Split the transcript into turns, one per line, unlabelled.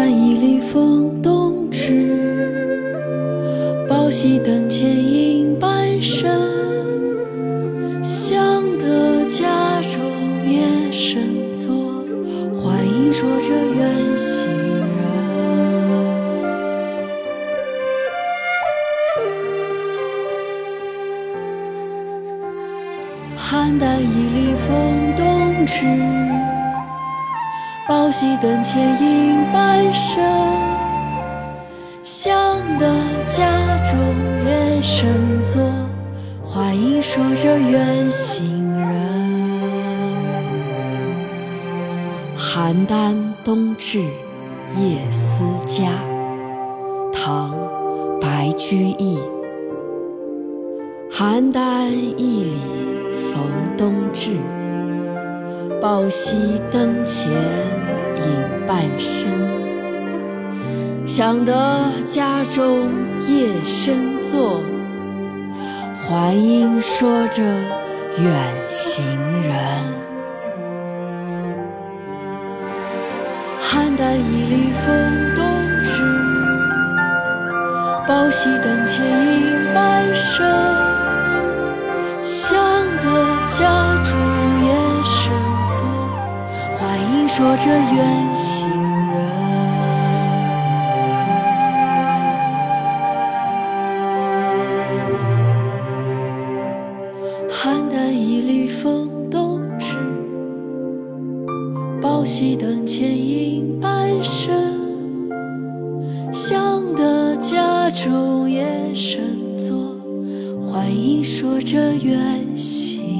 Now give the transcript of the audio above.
寒衣临风动枝，报喜灯前影半身。想得家中夜深坐，欢迎说着远行人。寒一临风动枝。宝溪灯前影半生。想得家中月深坐，欢迎说着远行人。
邯郸冬至夜思家，唐·白居易。邯郸一里逢冬至，宝溪灯前影半生。想得家中夜深坐，还应说着远行人。
邯郸一里风动枝，宝溪灯前影半生。说着远行人。邯郸一里风动枝，宝溪灯前影半生。想得家中夜深坐，欢迎说着远行。